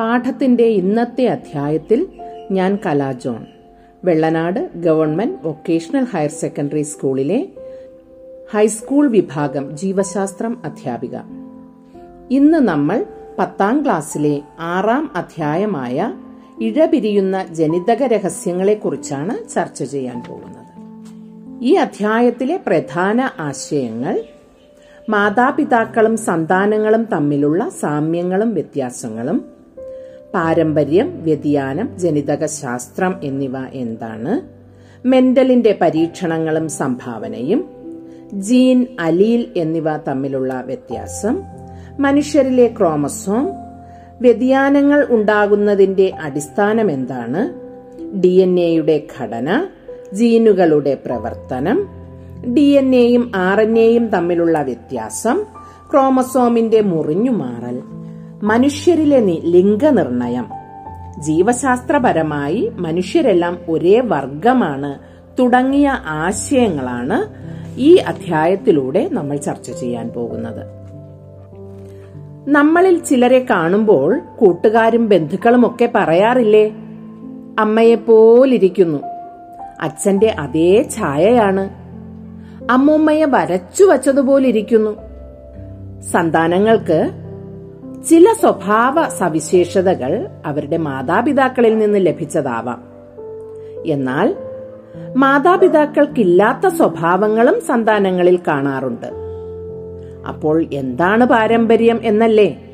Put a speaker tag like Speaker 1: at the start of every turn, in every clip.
Speaker 1: പാഠത്തിന്റെ ഇന്നത്തെ അധ്യായത്തിൽ ഞാൻ Kala John Vellanad government vocational higher secondary സ്കൂളിലെ ഹൈസ്കൂൾ വിഭാഗം ജീവശാസ്ത്രം അധ്യാപിക. ഇന്ന് നമ്മൾ പത്താം ക്ലാസ്സിലെ ആറാം അധ്യായമായ ഇഴപിരിയുന്ന ജനിതക രഹസ്യങ്ങളെക്കുറിച്ചാണ് ചർച്ച ചെയ്യാൻ പോകുന്നത്. ഈ അധ്യായത്തിലെ പ്രധാന ആശയങ്ങൾ മാതാപിതാക്കളും സന്താനങ്ങളും തമ്മിലുള്ള സാമ്യങ്ങളും വ്യത്യാസങ്ങളും പാരമ്പര്യം വ്യതിയാനം ജനിതക ശാസ്ത്രം എന്നിവ എന്താണ്? മെന്റലിന്റെ പരീക്ഷണങ്ങളും സംഭാവനയും ജീൻ അലീൽ എന്നിവ തമ്മിലുള്ള വ്യത്യാസം മനുഷ്യരിലെ ക്രോമസോം വ്യതിയാനങ്ങൾ ഉണ്ടാകുന്നതിന്റെ അടിസ്ഥാനം എന്താണ്? ഡി എൻ എയുടെ ഘടന ജീനുകളുടെ പ്രവർത്തനം ഡി എൻ എയും ആർ എൻ എയും തമ്മിലുള്ള വ്യത്യാസം ക്രോമസോമിന്റെ മുറിഞ്ഞുമാറൽ മനുഷ്യരിലെ ലിംഗനിർണയം. ജീവശാസ്ത്രപരമായി മനുഷ്യരെല്ലാം ഒരേ വർഗമാണ്. തുടങ്ങിയ ആശയങ്ങളാണ് ഈ അധ്യായത്തിലൂടെ നമ്മൾ ചർച്ച ചെയ്യാൻ പോകുന്നത്. നമ്മളിൽ ചിലരെ കാണുമ്പോൾ കൂട്ടുകാരും ബന്ധുക്കളും ഒക്കെ പറയാറില്ലേ? അമ്മയെ പോലിരിക്കുന്നു അച്ഛന്റെ അതേ ഛായയാണ്. അമ്മൂമ്മയെ വരച്ചു വച്ചതുപോലിരിക്കുന്നു. സന്താനങ്ങൾക്ക് ചില സ്വഭാവ സവിശേഷതകൾ അവരുടെ മാതാപിതാക്കളിൽ നിന്ന് ലഭിച്ചതാവാം. എന്നാൽ മാതാപിതാക്കൾക്കില്ലാത്ത സ്വഭാവങ്ങളും സന്താനങ്ങളിൽ കാണാറുണ്ട്. അപ്പോൾ എന്താണ് പാരമ്പര്യം എന്നല്ലേ?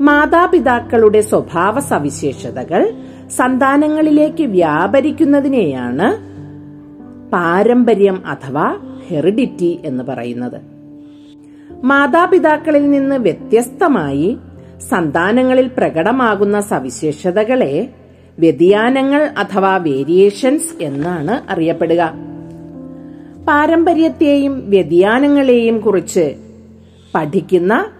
Speaker 1: മാതാപിതാക്കളുടെ സ്വഭാവ സവിശേഷതകൾ സന്താനങ്ങളിലേക്ക് വ്യാപരിക്കുന്നതിനെയാണ് പാരമ്പര്യം അഥവാ ഹെറിഡിറ്റി എന്ന് പറയുന്നത്. മാതാപിതാക്കളിൽ നിന്ന് വ്യത്യസ്തമായി സന്താനങ്ങളിൽ പ്രകടമാകുന്ന സവിശേഷതകളെ വ്യതിയാനങ്ങൾ അഥവാ വേരിയേഷൻസ് എന്നാണ് അറിയപ്പെടുക. പാരമ്പര്യത്തെയും വ്യതിയാനങ്ങളെയും കുറിച്ച് പഠിക്കുന്ന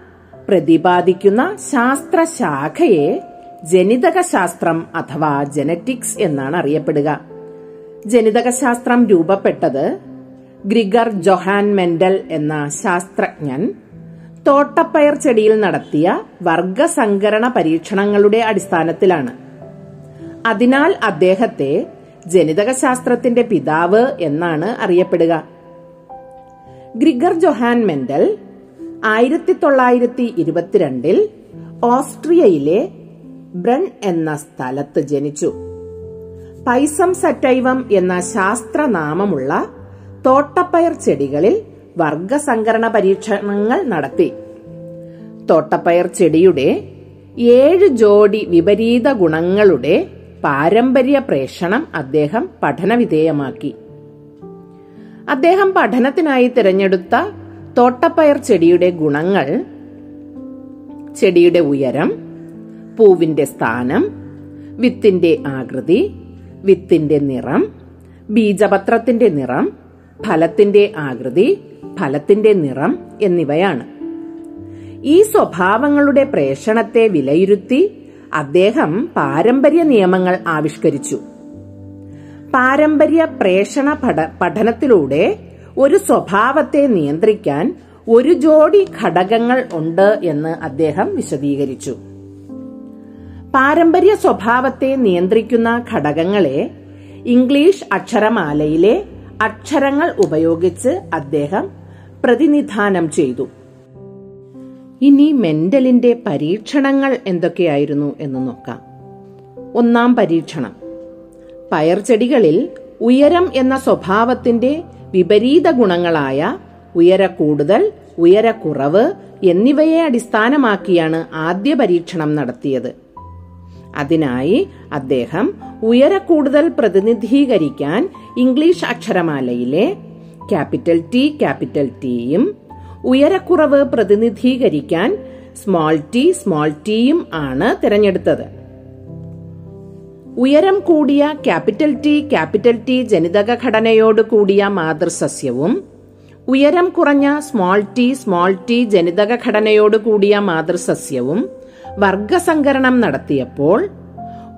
Speaker 1: പ്രതിപാദിക്കുന്ന ശാസ്ത്രശാഖയെ ജനിതക ശാസ്ത്രം അഥവാ ജനറ്റിക്സ് എന്നാണ് അറിയപ്പെടുക. ജനിതകശാസ്ത്രം രൂപപ്പെട്ടത് ഗ്രിഗർ ജൊഹാൻ മെൻഡൽ എന്ന ശാസ്ത്രജ്ഞൻ തോട്ടപ്പയർ ചെടിയിൽ നടത്തിയ വർഗസങ്കരണ പരീക്ഷണങ്ങളുടെ അടിസ്ഥാനത്തിലാണ്. അതിനാൽ അദ്ദേഹത്തെ ജനിതകശാസ്ത്രത്തിന്റെ പിതാവ് എന്നാണ് അറിയപ്പെടുക. ഗ്രിഗർ ജൊഹാൻ മെൻഡൽ ആയിരത്തി തൊള്ളായിരത്തി ഇരുപത്തിരണ്ടിൽ ഓസ്ട്രിയയിലെ ബ്രൺ എന്ന സ്ഥലത്ത് ജനിച്ചു. പൈസം സറ്റൈവം എന്ന ശാസ്ത്രനാമമുള്ള തോട്ടപ്പയർ ചെടികളിൽ വർഗസങ്കരണ പരീക്ഷണങ്ങൾ നടത്തി. തോട്ടപ്പയർ ചെടിയുടെ ഏഴ് ജോഡി വിപരീത ഗുണങ്ങളുടെ പാരമ്പര്യ പ്രേഷണം അദ്ദേഹം പഠനവിധേയമാക്കി. അദ്ദേഹം പഠനത്തിനായി തിരഞ്ഞെടുത്ത തോട്ടപ്പയർ ചെടിയുടെ ഗുണങ്ങൾ ചെടിയുടെ ഉയരം പൂവിന്റെ സ്ഥാനം വിത്തിന്റെ ആകൃതി വിത്തിന്റെ നിറം ബീജപത്രത്തിന്റെ നിറം ഫലത്തിന്റെ ആകൃതി ഫലത്തിന്റെ നിറം എന്നിവയാണ്. ഈ സ്വഭാവങ്ങളുടെ പ്രേഷണത്തെ വിലയിരുത്തി അദ്ദേഹം പാരമ്പര്യ നിയമങ്ങൾ ആവിഷ്കരിച്ചു. പാരമ്പര്യ പ്രേഷണ പഠനത്തിലൂടെ ഒരു സ്വഭാവത്തെ നിയന്ത്രിക്കാൻ ഒരു ജോഡി ഘടകങ്ങൾ ഉണ്ട് എന്ന് അദ്ദേഹം വിശദീകരിച്ചു. പാരമ്പര്യ സ്വഭാവത്തെ നിയന്ത്രിക്കുന്ന ഘടകങ്ങളെ ഇംഗ്ലീഷ് അക്ഷരമാലയിലെ അക്ഷരങ്ങൾ ഉപയോഗിച്ച് അദ്ദേഹം പ്രതിനിധാനം ചെയ്തു. ഇനി മെന്റലിന്റെ പരീക്ഷണങ്ങൾ എന്തൊക്കെയായിരുന്നു എന്ന് നോക്കാം. ഒന്നാം പരീക്ഷണം. പയർ ചെടികളിൽ ഉയരം എന്ന സ്വഭാവത്തിന്റെ വിപരീത ഗുണങ്ങളായ ഉയര കൂടുതൽ ഉയരക്കുറവ് എന്നിവയെ അടിസ്ഥാനമാക്കിയാണ് ആദ്യ പരീക്ഷണം നടത്തിയത്. അതിനായി അദ്ദേഹം ഉയര ഉയരക്കൂടുതൽ പ്രതിനിധീകരിക്കാൻ ഇംഗ്ലീഷ് അക്ഷരമാലയിലെ ക്യാപിറ്റൽ ടി ക്യാപിറ്റൽ ടിയും ഉയരക്കുറവ് പ്രതിനിധീകരിക്കാൻ സ്മോൾ ടി സ്മോൾ ടിയും ആണ് തിരഞ്ഞെടുത്തത്. ഉയരം കൂടിയ ക്യാപിറ്റൽ ടി ക്യാപിറ്റൽ ടി ജനിതക ഘടനയോട് കൂടിയ മാതൃസസ്യവും ഉയരം കുറഞ്ഞ സ്മോൾ ടി സ്മോൾ ടി ജനിതക ഘടനയോട് കൂടിയ മാതൃസസ്യവും വർഗസങ്കരണം നടത്തിയപ്പോൾ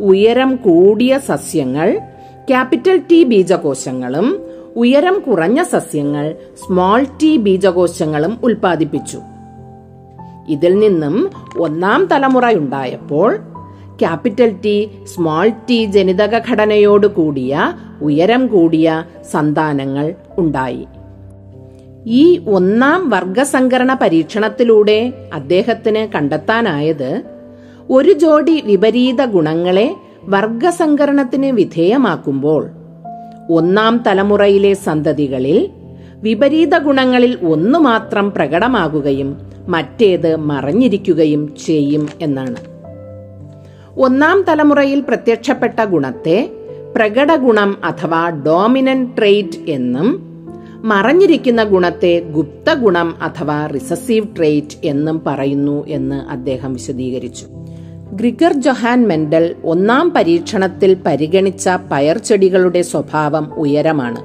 Speaker 1: ഉയരം കൂടിയ സസ്യങ്ങൾ ക്യാപിറ്റൽ ടി ബീജകോശങ്ങളും ഉയരം കുറഞ്ഞ സസ്യങ്ങൾ സ്മോൾ ടി ബീജകോശങ്ങളും ഉൽപ്പാദിപ്പിച്ചു. ഇതിൽ നിന്നും ഒന്നാം തലമുറയുണ്ടായപ്പോൾ ക്യാപിറ്റൽ ടി സ്മോൾ ടി ജനിതക ഘടനയോട് കൂടിയ ഉയരം കൂടിയ സന്താനങ്ങൾ ഉണ്ടായി. ഈ ഒന്നാം വർഗസങ്കരണ പരീക്ഷണത്തിലൂടെ അദ്ദേഹത്തിന് കണ്ടെത്താനായത് ഒരു ജോഡി വിപരീത ഗുണങ്ങളെ വർഗസങ്കരണത്തിന് വിധേയമാക്കുമ്പോൾ ഒന്നാം തലമുറയിലെ സന്തതികളിൽ വിപരീത ഗുണങ്ങളിൽ ഒന്നു മാത്രം പ്രകടമാകുകയും മറ്റേത് മറഞ്ഞിരിക്കുകയും ചെയ്യും എന്നാണ്. ഒന്നാം തലമുറയിൽ പ്രത്യക്ഷപ്പെട്ട ഗുണത്തെ പ്രകടഗുണം അഥവാ ഡോമിനന്റ് ട്രെയ്റ്റ് എന്നും മറഞ്ഞിരിക്കുന്ന ഗുണത്തെ ഗുപ്തഗുണം അഥവാ റിസസീവ് ട്രെയ്റ്റ് എന്നും പറയുന്നു എന്ന് അദ്ദേഹം വിശദീകരിച്ചു. ഗ്രിഗർ ജൊഹാൻ മെൻഡൽ ഒന്നാം പരീക്ഷണത്തിൽ പരിഗണിച്ച പയർ ചെടികളുടെ സ്വഭാവം ഉയരമാണ്.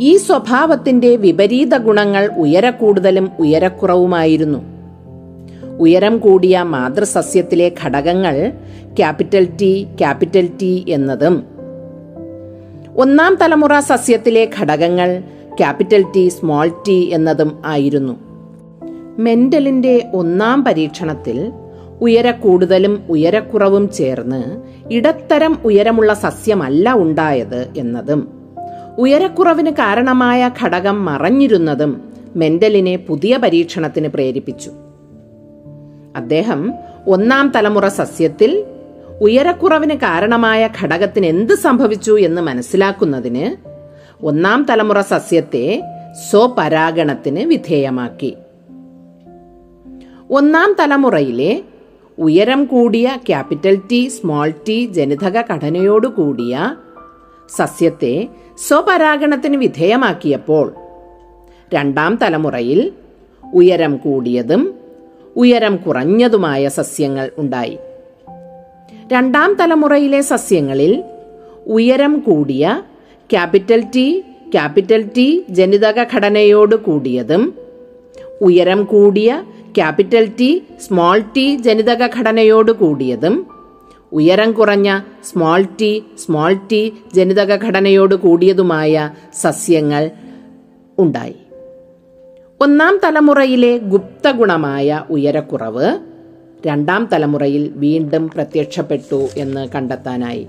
Speaker 1: ഈ സ്വഭാവത്തിന്റെ വിപരീത ഗുണങ്ങൾ ഉയരക്കൂടുതലും ഉയരക്കുറവുമായിരുന്നു. ഉയരം കൂടിയ മാതൃസസ്യത്തിലെ ഘടകങ്ങൾ ക്യാപിറ്റൽ ടി ക്യാപിറ്റൽ ടി എന്നതും. ഒന്നാം തലമുറ സസ്യത്തിലെ ഘടകങ്ങൾ ക്യാപിറ്റൽ ടി സ്മോൾ ടി എന്നതും ആയിരുന്നു. മെന്റലിന്റെ ഒന്നാം പരീക്ഷണത്തിൽ ഉയരക്കൂടുതലും ഉയരക്കുറവും ചേർന്ന് ഇടത്തരം ഉയരമുള്ള സസ്യമല്ല ഉണ്ടായത് എന്നതും ഉയരക്കുറവിന് കാരണമായ ഘടകം മറഞ്ഞിരുന്നതും മെന്റലിനെ പുതിയ പരീക്ഷണത്തിന് പ്രേരിപ്പിച്ചു. അദ്ദേഹം ഒന്നാം തലമുറ സസ്യത്തിൽ ഉയരക്കുറവിന് കാരണമായ ഘടകത്തിന് എന്ത് സംഭവിച്ചു എന്ന് മനസ്സിലാക്കുന്നതിന് ഒന്നാം തലമുറ സസ്യത്തെ സ്വപരാഗണത്തിന് വിധേയമാക്കി. ഒന്നാം തലമുറയിലെ ഉയരം കൂടിയ ക്യാപിറ്റൽ ടി സ്മോൾ ടി ജനിതക ഘടനയോടുകൂടിയ സസ്യത്തെ സ്വപരാഗണത്തിന് വിധേയമാക്കിയപ്പോൾ രണ്ടാം തലമുറയിൽ ഉയരം കൂടിയതും ഉയരം കുറഞ്ഞതുമായ സസ്യങ്ങൾ ഉണ്ടായി. രണ്ടാം തലമുറയിലെ സസ്യങ്ങളിൽ ഉയരം കൂടിയ ക്യാപിറ്റൽ ടി ക്യാപിറ്റൽ ടി ജനിതക ഘടനയോട് കൂടിയതും ഉയരം കൂടിയ ക്യാപിറ്റൽ ടി സ്മോൾ ടി ജനിതക ഘടനയോട് കൂടിയതും ഉയരം കുറഞ്ഞ സ്മോൾ ടി സ്മോൾ ടി ജനിതക ഘടനയോട് കൂടിയതുമായ സസ്യങ്ങൾ ഉണ്ടായി. ഒന്നാം തലമുറയിലെ ഗുപ്തഗുണമായ ഉയരക്കുറവ് രണ്ടാം തലമുറയിൽ വീണ്ടും പ്രത്യക്ഷപ്പെട്ടു എന്ന് കണ്ടെത്താനായി.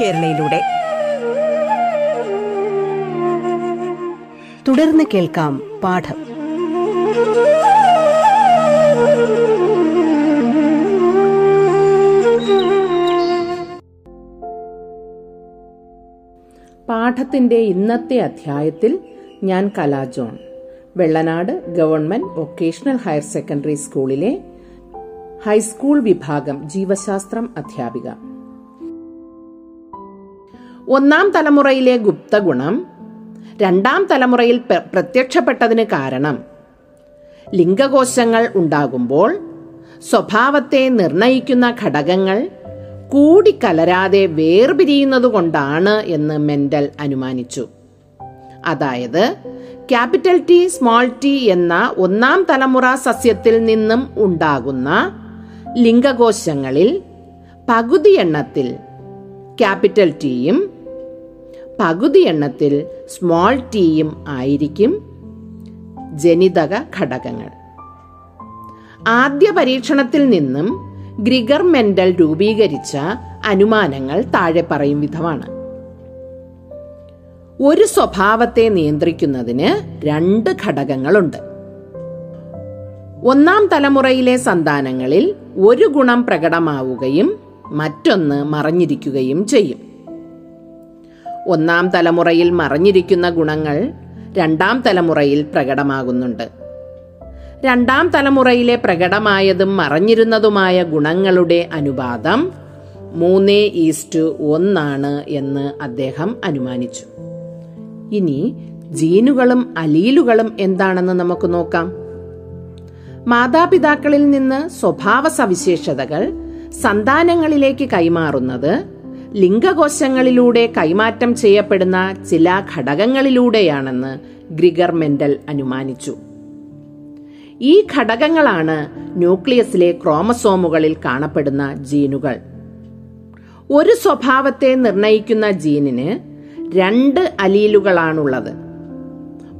Speaker 2: കേരളയിലൂടെ. തുടർന്ന് കേൾക്കാം പാഠം.
Speaker 1: പാഠത്തിന്റെ ഇന്നത്തെ അധ്യായത്തിൽ ഞാൻ Kala John Vellanad government vocational higher secondary സ്കൂളിലെ ഹൈസ്കൂൾ വിഭാഗം ജീവശാസ്ത്രം അധ്യാപിക. ഒന്നാം തലമുറയിലെ ഗുപ്തഗുണം രണ്ടാം തലമുറയിൽ പ്ര- പ്രത്യക്ഷപ്പെട്ടതിന് കാരണം. ലിംഗകോശങ്ങൾ ഉണ്ടാകുമ്പോൾ സ്വഭാവത്തെ നിർണയിക്കുന്ന ഘടകങ്ങൾ കൂടിക്കലരാതെ വേർപിരിയുന്നതുകൊണ്ടാണ് എന്ന് മെന്റൽ അനുമാനിച്ചു. അതായത് ക്യാപിറ്റൽ ടി സ്മോൾ ടി എന്ന ഒന്നാം തലമുറ സസ്യത്തിൽ നിന്നും ഉണ്ടാകുന്ന ലിംഗകോശങ്ങളിൽ പകുതി എണ്ണത്തിൽ ക്യാപിറ്റൽ ടിയും പകുതി എണ്ണത്തിൽ സ്മോൾ ടിയും ആയിരിക്കും ജനിതക ഘടകങ്ങൾ. ആദ്യ പരീക്ഷണത്തിൽ നിന്നും ഗ്രിഗർ മെന്റൽ രൂപീകരിച്ച അനുമാനങ്ങൾ താഴെ പറയും വിധമാണ്. ഒരു സ്വഭാവത്തെ നിയന്ത്രിക്കുന്നതിന് രണ്ട് ഘടകങ്ങളുണ്ട്. ഒന്നാം തലമുറയിലെ സന്താനങ്ങളിൽ ഒരു ഗുണം പ്രകടമാവുകയും മറ്റൊന്ന് മറഞ്ഞിരിക്കുകയും ചെയ്യും. ഒന്നാം തലമുറയിൽ മറഞ്ഞിരിക്കുന്ന ഗുണങ്ങൾ രണ്ടാം തലമുറയിൽ പ്രകടമാകുന്നുണ്ട്. രണ്ടാം തലമുറയിലെ പ്രകടമായതും മറഞ്ഞിരുന്നതുമായ ഗുണങ്ങളുടെ അനുപാതം മൂന്ന് ഈസ്റ്റ് ഒന്നാണ് എന്ന് അദ്ദേഹം അനുമാനിച്ചു. ഇനി ജീനുകളും അലീലുകളും എന്താണെന്ന് നമുക്ക് നോക്കാം. മാതാപിതാക്കളിൽ നിന്ന് സ്വഭാവ സവിശേഷതകൾ സന്താനങ്ങളിലേക്ക് കൈമാറുന്നത് ലിംഗകോശങ്ങളിലൂടെ കൈമാറ്റം ചെയ്യപ്പെടുന്ന ചില ഘടകങ്ങളിലൂടെയാണെന്ന് ഗ്രിഗർ മെൻഡൽ അനുമാനിച്ചു. ഈ ഘടകങ്ങളാണ് ന്യൂക്ലിയസിലെ ക്രോമസോമുകളിൽ കാണപ്പെടുന്ന ജീനുകൾ. ഒരു സ്വഭാവത്തെ നിർണയിക്കുന്ന ജീനിന് രണ്ട് അലീലുകളാണുള്ളത്.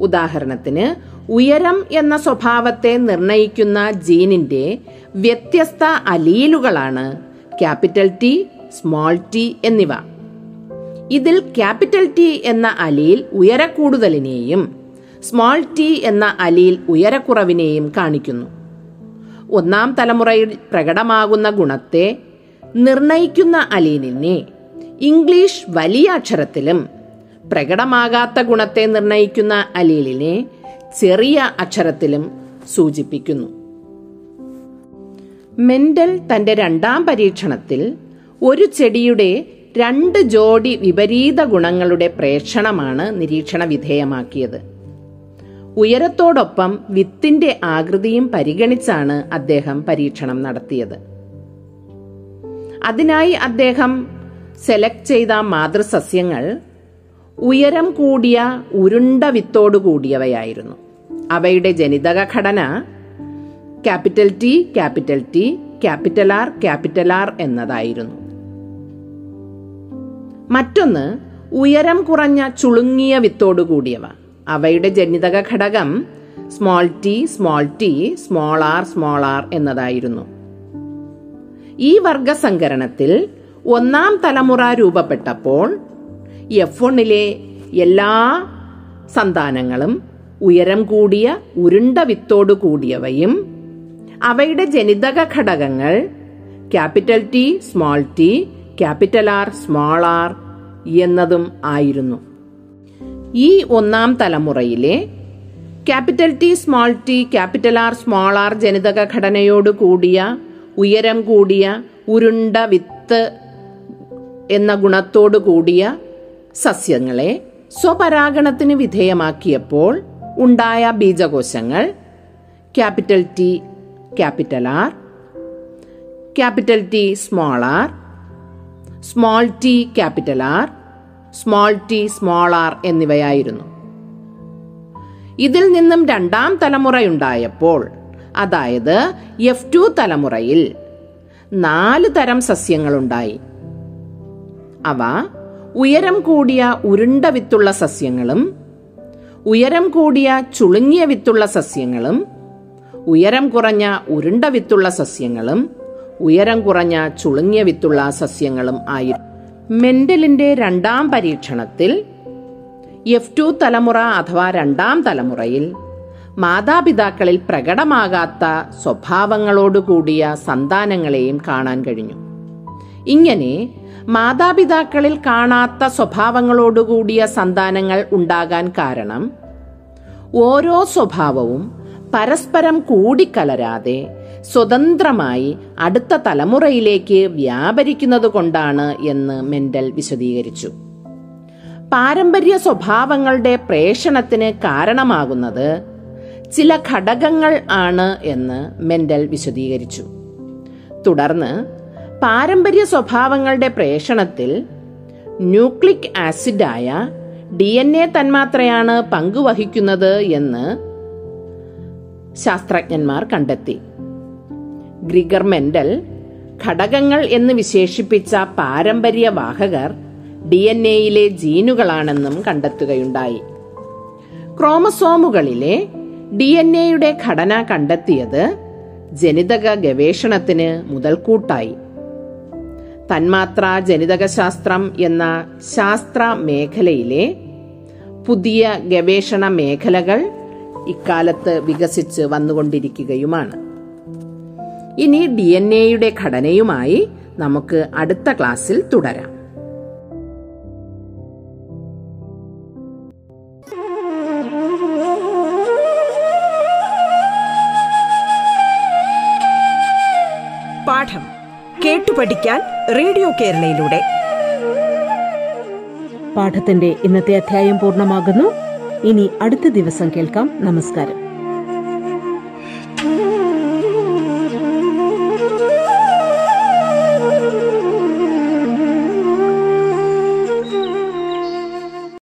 Speaker 1: ഉദാഹരണത്തിന് ഉയരം എന്ന സ്വഭാവത്തെ നിർണയിക്കുന്ന ജീനിന്റെ വ്യത്യസ്ത അലീലുകളാണ് ക്യാപിറ്റൽ ടി സ്മോൾ ടി എന്നിവ. ഇതിൽ ക്യാപിറ്റൽ ടി എന്ന അലിയിൽ ഉയരക്കൂടുതലിനെയും സ്മോൾ ടി എന്ന അലിയിൽ ഉയരക്കുറവിനെയും കാണിക്കുന്നു. ഒന്നാം തലമുറയിൽ പ്രകടമാകുന്ന ഗുണത്തെ നിർണയിക്കുന്ന അലീനിനെ ഇംഗ്ലീഷ് വലിയ അക്ഷരത്തിലും പ്രകടമാകാത്ത ഗുണത്തെ നിർണയിക്കുന്ന അലീലിനെ ചെറിയ അക്ഷരത്തിലും സൂചിപ്പിക്കുന്നു. മെൻഡൽ തന്റെ രണ്ടാം പരീക്ഷണത്തിൽ ഒരു ചെടിയുടെ രണ്ട് ജോഡി വിപരീത ഗുണങ്ങളുടെ പ്രേക്ഷണമാണ് നിരീക്ഷണ വിധേയമാക്കിയത്. ഉയരത്തോടൊപ്പം വിത്തിന്റെ ആകൃതിയും പരിഗണിച്ചാണ് അദ്ദേഹം പരീക്ഷണം നടത്തിയത്. അതിനായി അദ്ദേഹം സെലക്ട് ചെയ്ത മാതൃസസ്യങ്ങൾ ഉയരം കൂടിയ ഉരുണ്ട വിത്തോടു കൂടിയവയായിരുന്നു. അവയുടെ ജനിതക ഘടന capital T capital T capital R capital R എന്നതായിരുന്നു. മറ്റൊന്ന് ഉയരം കുറഞ്ഞ ചുളുങ്ങിയ വിത്തോടു കൂടിയവ. അവയുടെ ജനിതക ഘടകം small T small T small R small R എന്നതായിരുന്നു. ഈ വർഗസങ്കരണത്തിൽ ഒന്നാം തലമുറ രൂപപ്പെട്ടപ്പോൾ എഫ് ഒണിലെ എല്ലാ സന്താനങ്ങളും ഉയരം കൂടിയ ഉരുണ്ട വിത്തോടു കൂടിയവയും അവയുടെ ജനിതക ഘടകങ്ങൾ capital T small T capital R small R എന്നതും ആയിരുന്നു. ഈ ഒന്നാം തലമുറയിലെ capital T small T capital R small R ജനിതക ഘടനയോട് കൂടിയ ഉയരം കൂടിയ ഉരുണ്ട വിത്ത് എന്ന ഗുണത്തോടു കൂടിയ സസ്യങ്ങളെ സ്വപരാഗണത്തിന് വിധേയമാക്കിയപ്പോൾ ഉണ്ടായ ബീജകോശങ്ങൾ capital T capital R capital T small R small T capital R small T small R എന്നിവയായിരുന്നു. ഇതിൽ നിന്നും രണ്ടാം തലമുറയുണ്ടായപ്പോൾ അതായത് എഫ് ടു തലമുറയിൽ നാല് തരം സസ്യങ്ങളുണ്ടായി. അവ ഉയരം കൂടിയ ഉരുണ്ട വിത്തുള്ള സസ്യങ്ങളും ഉയരം കൂടിയ ചുളുങ്ങിയ വിത്തുള്ള സസ്യങ്ങളും ഉയരം കുറഞ്ഞ ഉരുണ്ട വിത്തുള്ള സസ്യങ്ങളും ഉയരം കുറഞ്ഞ ചുളുങ്ങിയ വിത്തുള്ള സസ്യങ്ങളും ആയിരുന്നു മെന്റലിന്റെ രണ്ടാം പരീക്ഷണത്തിൽ എഫ് ടു തലമുറ അഥവാ രണ്ടാം തലമുറയിൽ മാതാപിതാക്കളിൽ പ്രകടമാകാത്ത സ്വഭാവങ്ങളോടുകൂടിയ സന്താനങ്ങളെയും കാണാൻ കഴിഞ്ഞു. ഇങ്ങനെ മാതാപിതാക്കളിൽ കാണാത്ത സ്വഭാവങ്ങളോടുകൂടിയ സന്താനങ്ങൾ ഉണ്ടാകാൻ കാരണം ഓരോ സ്വഭാവവും പരസ്പരം കൂടിക്കലരാതെ സ്വതന്ത്രമായി അടുത്ത തലമുറയിലേക്ക് വ്യാപരിക്കുന്നത് കൊണ്ടാണ് എന്ന് മെൻഡൽ വിശദീകരിച്ചു. പാരമ്പര്യ സ്വഭാവങ്ങളുടെ പ്രേഷണത്തിന് കാരണമാകുന്നത് ചില ഘടകങ്ങൾ ആണ് എന്ന് മെൻഡൽ വിശദീകരിച്ചു. തുടർന്ന് പാരമ്പര്യ സ്വഭാവങ്ങളുടെ പ്രേഷണത്തിൽ ന്യൂക്ലിക് ആസിഡായ ഡി എൻ എ തന്മാത്രയാണ് പങ്കുവഹിക്കുന്നത് എന്ന് ശാസ്ത്രജ്ഞന്മാർ കണ്ടെത്തി. ഗ്രിഗർ മെൻഡൽ ഘടകങ്ങൾ എന്ന് വിശേഷിപ്പിച്ച പാരമ്പര്യ വാഹകർ ഡി എൻ എയിലെ ജീനുകളാണെന്നും കണ്ടെത്തുകയുണ്ടായി. ക്രോമസോമുകളിലെ ഡി എൻ എയുടെ ഘടന കണ്ടെത്തിയത് ജനിതക ഗവേഷണത്തിന് മുതൽക്കൂട്ടായി. തന്മാത്ര ജനിതകശാസ്ത്രം എന്ന ശാസ്ത്ര മേഖലയിലെ പുതിയ ഗവേഷണ മേഖലകൾ ഇക്കാലത്ത് വികസിച്ച് വന്നുകൊണ്ടിരിക്കുകയുമാണ്. ഇനി ഡി എൻ എയുടെ ഘടനയുമായി നമുക്ക് അടുത്ത ക്ലാസ്സിൽ തുടരാം.
Speaker 2: പാഠം കേട്ടു പഠിക്കാൻ റേഡിയോ കേരളയിലൂടെ.
Speaker 3: പാഠത്തിന്റെ ഇന്നത്തെ അധ്യായം പൂർണമാകുന്നു. ഇനി അടുത്ത ദിവസം കേൾക്കാം. നമസ്കാരം.